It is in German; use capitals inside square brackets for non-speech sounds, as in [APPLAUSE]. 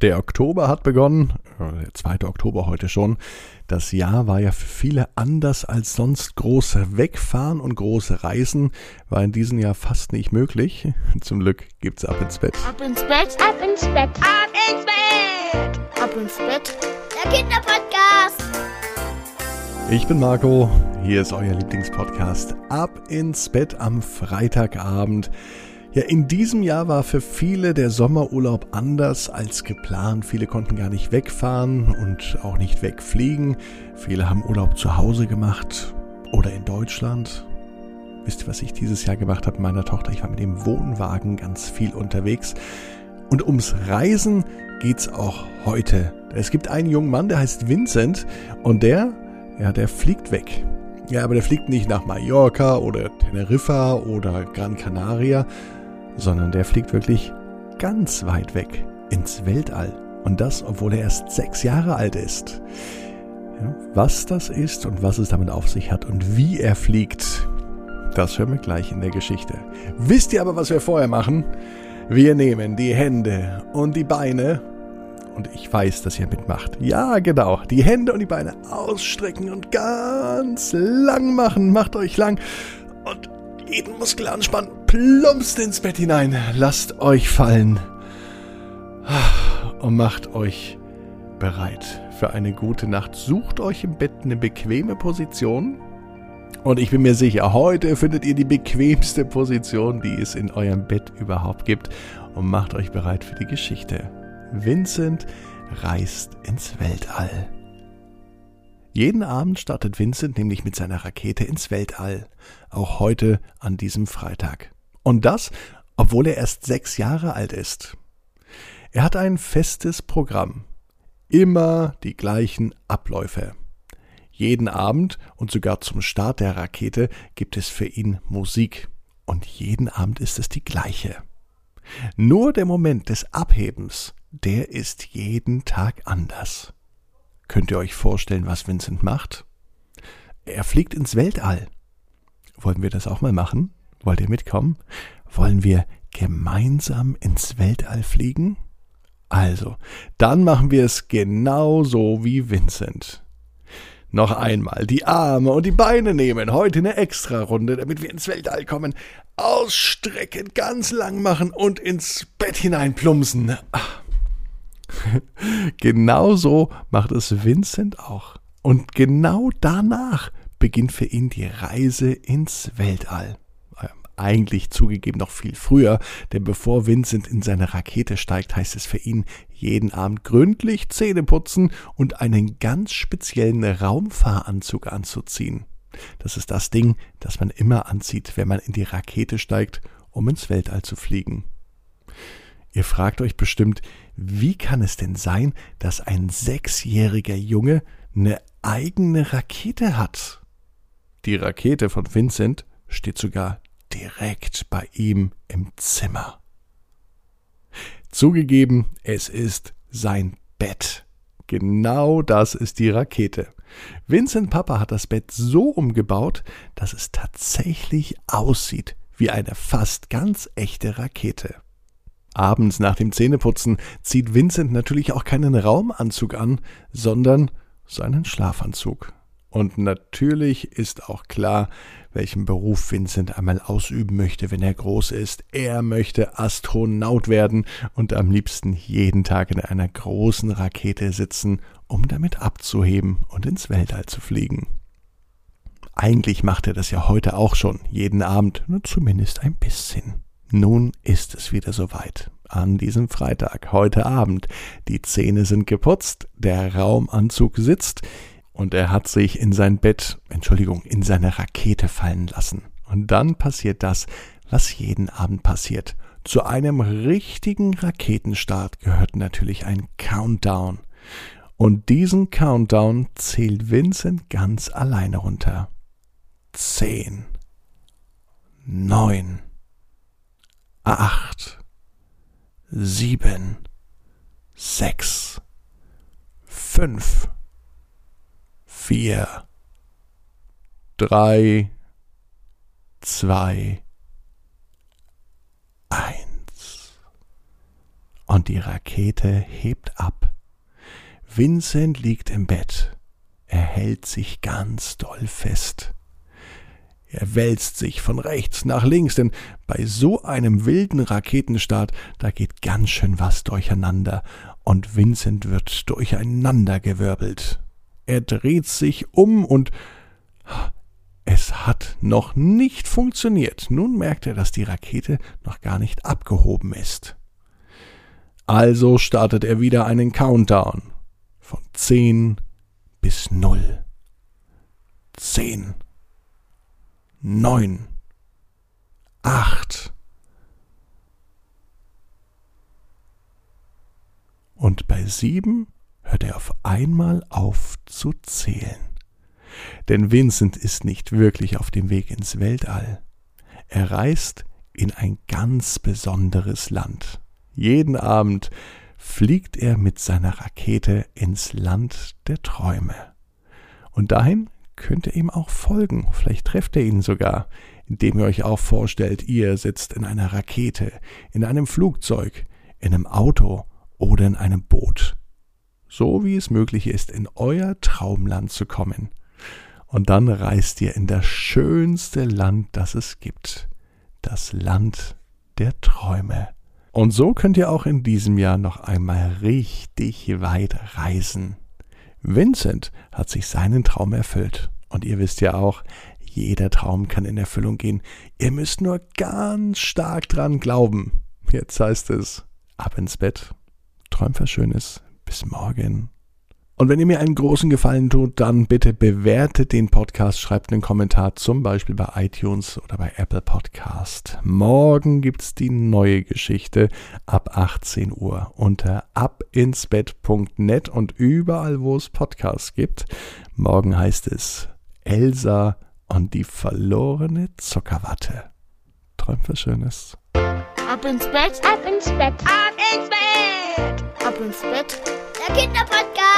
Der Oktober hat begonnen, äh, der 2. Oktober heute schon. Das Jahr war ja für viele anders als sonst. Große Wegfahren und große Reisen war in diesem Jahr fast nicht möglich. [LAUGHS] Zum Glück gibt's Ab ins Bett. Ab ins Bett, ab ins Bett, ab ins Bett, ab ins Bett. Der Kinderpodcast. Ich bin Marco, hier ist euer Lieblingspodcast Ab ins Bett am Freitagabend. Ja, in diesem Jahr war für viele der Sommerurlaub anders als geplant. Viele konnten gar nicht wegfahren und auch nicht wegfliegen. Viele haben Urlaub zu Hause gemacht oder in Deutschland. Wisst ihr, was ich dieses Jahr gemacht habe mit meiner Tochter? Ich war mit dem Wohnwagen ganz viel unterwegs. Und ums Reisen geht's auch heute. Es gibt einen jungen Mann, der heißt Vincent und der, ja, der fliegt weg. Ja, aber der fliegt nicht nach Mallorca oder Teneriffa oder Gran Canaria, sondern der fliegt wirklich ganz weit weg ins Weltall. Und das, obwohl er erst sechs Jahre alt ist. Was das ist und was es damit auf sich hat und wie er fliegt, das hören wir gleich in der Geschichte. Wisst ihr aber, was wir vorher machen? Wir nehmen die Hände und die Beine und ich weiß, dass ihr mitmacht. Ja, genau. Die Hände und die Beine ausstrecken und ganz lang machen. Macht euch lang und jeden Muskel anspannen. Plumpst ins Bett hinein. Lasst euch fallen. Und macht euch bereit für eine gute Nacht. Sucht euch im Bett eine bequeme Position. Und ich bin mir sicher, heute findet ihr die bequemste Position, die es in eurem Bett überhaupt gibt. Und macht euch bereit für die Geschichte. Vincent reist ins Weltall. Jeden Abend startet Vincent nämlich mit seiner Rakete ins Weltall, auch heute an diesem Freitag. Und das, obwohl er erst sechs Jahre alt ist. Er hat ein festes Programm, immer die gleichen Abläufe. Jeden Abend und sogar zum Start der Rakete gibt es für ihn Musik. Und jeden Abend ist es die gleiche. Nur der Moment des Abhebens, der ist jeden Tag anders. Könnt ihr euch vorstellen, was Vincent macht? Er fliegt ins Weltall. Wollen wir das auch mal machen? Wollt ihr mitkommen? Wollen wir gemeinsam ins Weltall fliegen? Also, dann machen wir es genauso wie Vincent. Noch einmal die Arme und die Beine nehmen. Heute eine Extra-Runde, damit wir ins Weltall kommen. Ausstrecken, ganz lang machen und ins Bett hineinplumpsen. [LAUGHS] Ach. Genauso macht es Vincent auch. Und genau danach beginnt für ihn die Reise ins Weltall. Eigentlich zugegeben noch viel früher, denn bevor Vincent in seine Rakete steigt, heißt es für ihn, jeden Abend gründlich Zähne putzen und einen ganz speziellen Raumfahranzug anzuziehen. Das ist das Ding, das man immer anzieht, wenn man in die Rakete steigt, um ins Weltall zu fliegen. Ihr fragt euch bestimmt, wie kann es denn sein, dass ein sechsjähriger Junge eine eigene Rakete hat? Die Rakete von Vincent steht sogar direkt bei ihm im Zimmer. Zugegeben, es ist sein Bett. Genau das ist die Rakete. Vincent Papa hat das Bett so umgebaut, dass es tatsächlich aussieht wie eine fast ganz echte Rakete. Abends nach dem Zähneputzen zieht Vincent natürlich auch keinen Raumanzug an, sondern seinen Schlafanzug. Und natürlich ist auch klar, welchen Beruf Vincent einmal ausüben möchte, wenn er groß ist. Er möchte Astronaut werden und am liebsten jeden Tag in einer großen Rakete sitzen, um damit abzuheben und ins Weltall zu fliegen. Eigentlich macht er das ja heute auch schon, jeden Abend, nur zumindest ein bisschen. Nun ist es wieder soweit. An diesem Freitag, heute Abend. Die Zähne sind geputzt, der Raumanzug sitzt und er hat sich in sein Bett, Entschuldigung, in seine Rakete fallen lassen. Und dann passiert das, was jeden Abend passiert. Zu einem richtigen Raketenstart gehört natürlich ein Countdown. Und diesen Countdown zählt Vincent ganz alleine runter. Zehn, neun, acht, sieben, sechs, fünf, vier, drei, zwei, eins. und die Rakete hebt ab. Vincent liegt im Bett. Er hält sich ganz doll fest. Er wälzt sich von rechts nach links, denn bei so einem wilden Raketenstart, da geht ganz schön was durcheinander, und Vincent wird durcheinandergewirbelt er dreht sich um und es hat noch nicht funktioniert. Nun merkt er, dass die Rakete noch gar nicht abgehoben ist. Also startet er wieder einen Countdown von 10 bis 0. 10, 9, 8. Und bei 7 hört er auf einmal auf zu zählen. Denn Vincent ist nicht wirklich auf dem Weg ins Weltall. Er reist in ein ganz besonderes Land. Jeden Abend fliegt er mit seiner Rakete ins Land der Träume. Und dahin könnt ihr ihm auch folgen. Vielleicht trefft ihr ihn sogar, indem ihr euch auch vorstellt, ihr sitzt in einer Rakete, in einem Flugzeug, in einem Auto oder in einem Boot. So wie es möglich ist, in euer Traumland zu kommen. Und dann reist ihr in das schönste Land, das es gibt. Das Land der Träume. Und so könnt ihr auch in diesem Jahr noch einmal richtig weit reisen. Vincent hat sich seinen Traum erfüllt. Und ihr wisst ja auch, jeder Traum kann in Erfüllung gehen. Ihr müsst nur ganz stark dran glauben. Jetzt heißt es, ab ins Bett, träumt was Schönes, bis morgen. Und wenn ihr mir einen großen Gefallen tut, dann bitte bewertet den Podcast, schreibt einen Kommentar, zum Beispiel bei iTunes oder bei Apple Podcast. Morgen gibt's die neue Geschichte ab 18 Uhr unter abinsbett.net und überall, wo es Podcasts gibt. Morgen heißt es Elsa und die verlorene Zuckerwatte. Träumt was Schönes. Ab ins Bett, ab ins Bett, ab ins Bett, ab ins Bett. Der Kinderpodcast.